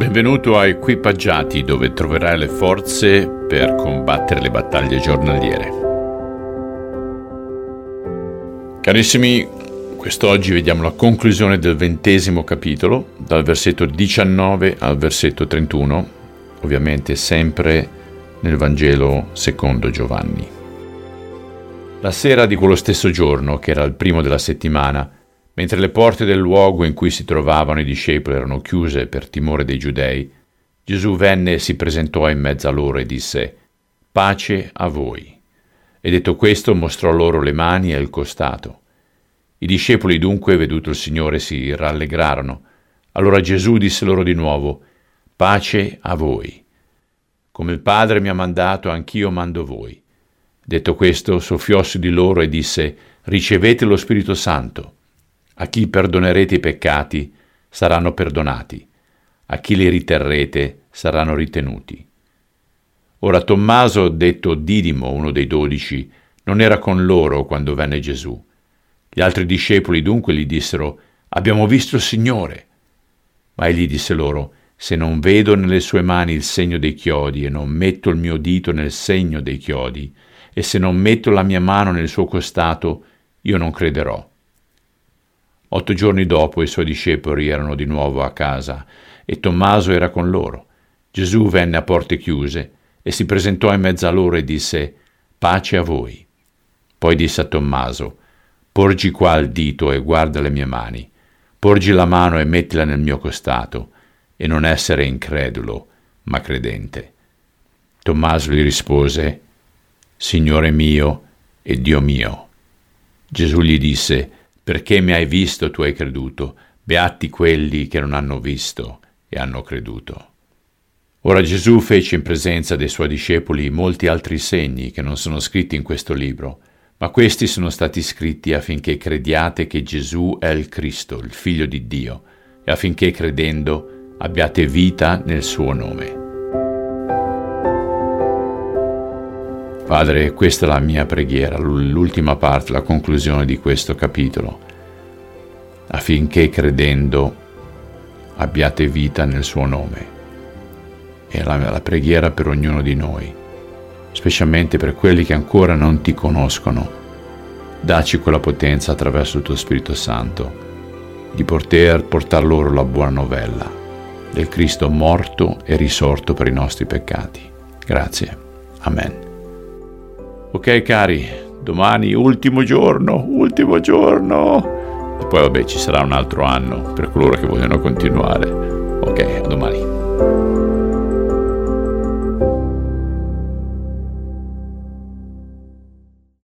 Benvenuto a Equipaggiati dove troverai le forze per combattere le battaglie giornaliere. Carissimi, quest'oggi vediamo la conclusione del ventesimo capitolo, dal versetto 19 al versetto 31, ovviamente sempre nel Vangelo secondo Giovanni. La sera di quello stesso giorno, che era il primo della settimana, Mentre le porte del luogo in cui si trovavano i discepoli erano chiuse per timore dei giudei, Gesù venne e si presentò in mezzo a loro e disse, Pace a voi. E detto questo mostrò loro le mani e il costato. I discepoli dunque, veduto il Signore, si rallegrarono. Allora Gesù disse loro di nuovo, Pace a voi. Come il Padre mi ha mandato, anch'io mando voi. Detto questo, soffiò su di loro e disse, Ricevete lo Spirito Santo. A chi perdonerete i peccati saranno perdonati, a chi li riterrete saranno ritenuti. Ora Tommaso, detto Didimo, uno dei dodici, non era con loro quando venne Gesù. Gli altri discepoli dunque gli dissero, Abbiamo visto il Signore. Ma egli disse loro, Se non vedo nelle sue mani il segno dei chiodi e non metto il mio dito nel segno dei chiodi, e se non metto la mia mano nel suo costato, io non crederò. Otto giorni dopo i suoi discepoli erano di nuovo a casa e Tommaso era con loro. Gesù venne a porte chiuse e si presentò in mezzo a loro e disse Pace a voi. Poi disse a Tommaso Porgi qua il dito e guarda le mie mani. Porgi la mano e mettila nel mio costato e non essere incredulo, ma credente. Tommaso gli rispose Signore mio e Dio mio. Gesù gli disse perché mi hai visto tu hai creduto, beati quelli che non hanno visto e hanno creduto. Ora Gesù fece in presenza dei suoi discepoli molti altri segni che non sono scritti in questo libro, ma questi sono stati scritti affinché crediate che Gesù è il Cristo, il Figlio di Dio, e affinché credendo abbiate vita nel suo nome. Padre, questa è la mia preghiera, l'ultima parte, la conclusione di questo capitolo, affinché credendo abbiate vita nel suo nome. È la, la preghiera per ognuno di noi, specialmente per quelli che ancora non ti conoscono. Dacci quella potenza attraverso il tuo Spirito Santo di poter portare loro la buona novella del Cristo morto e risorto per i nostri peccati. Grazie. Amen. Ok cari, domani ultimo giorno, ultimo giorno. E poi vabbè ci sarà un altro anno per coloro che vogliono continuare. Ok, a domani.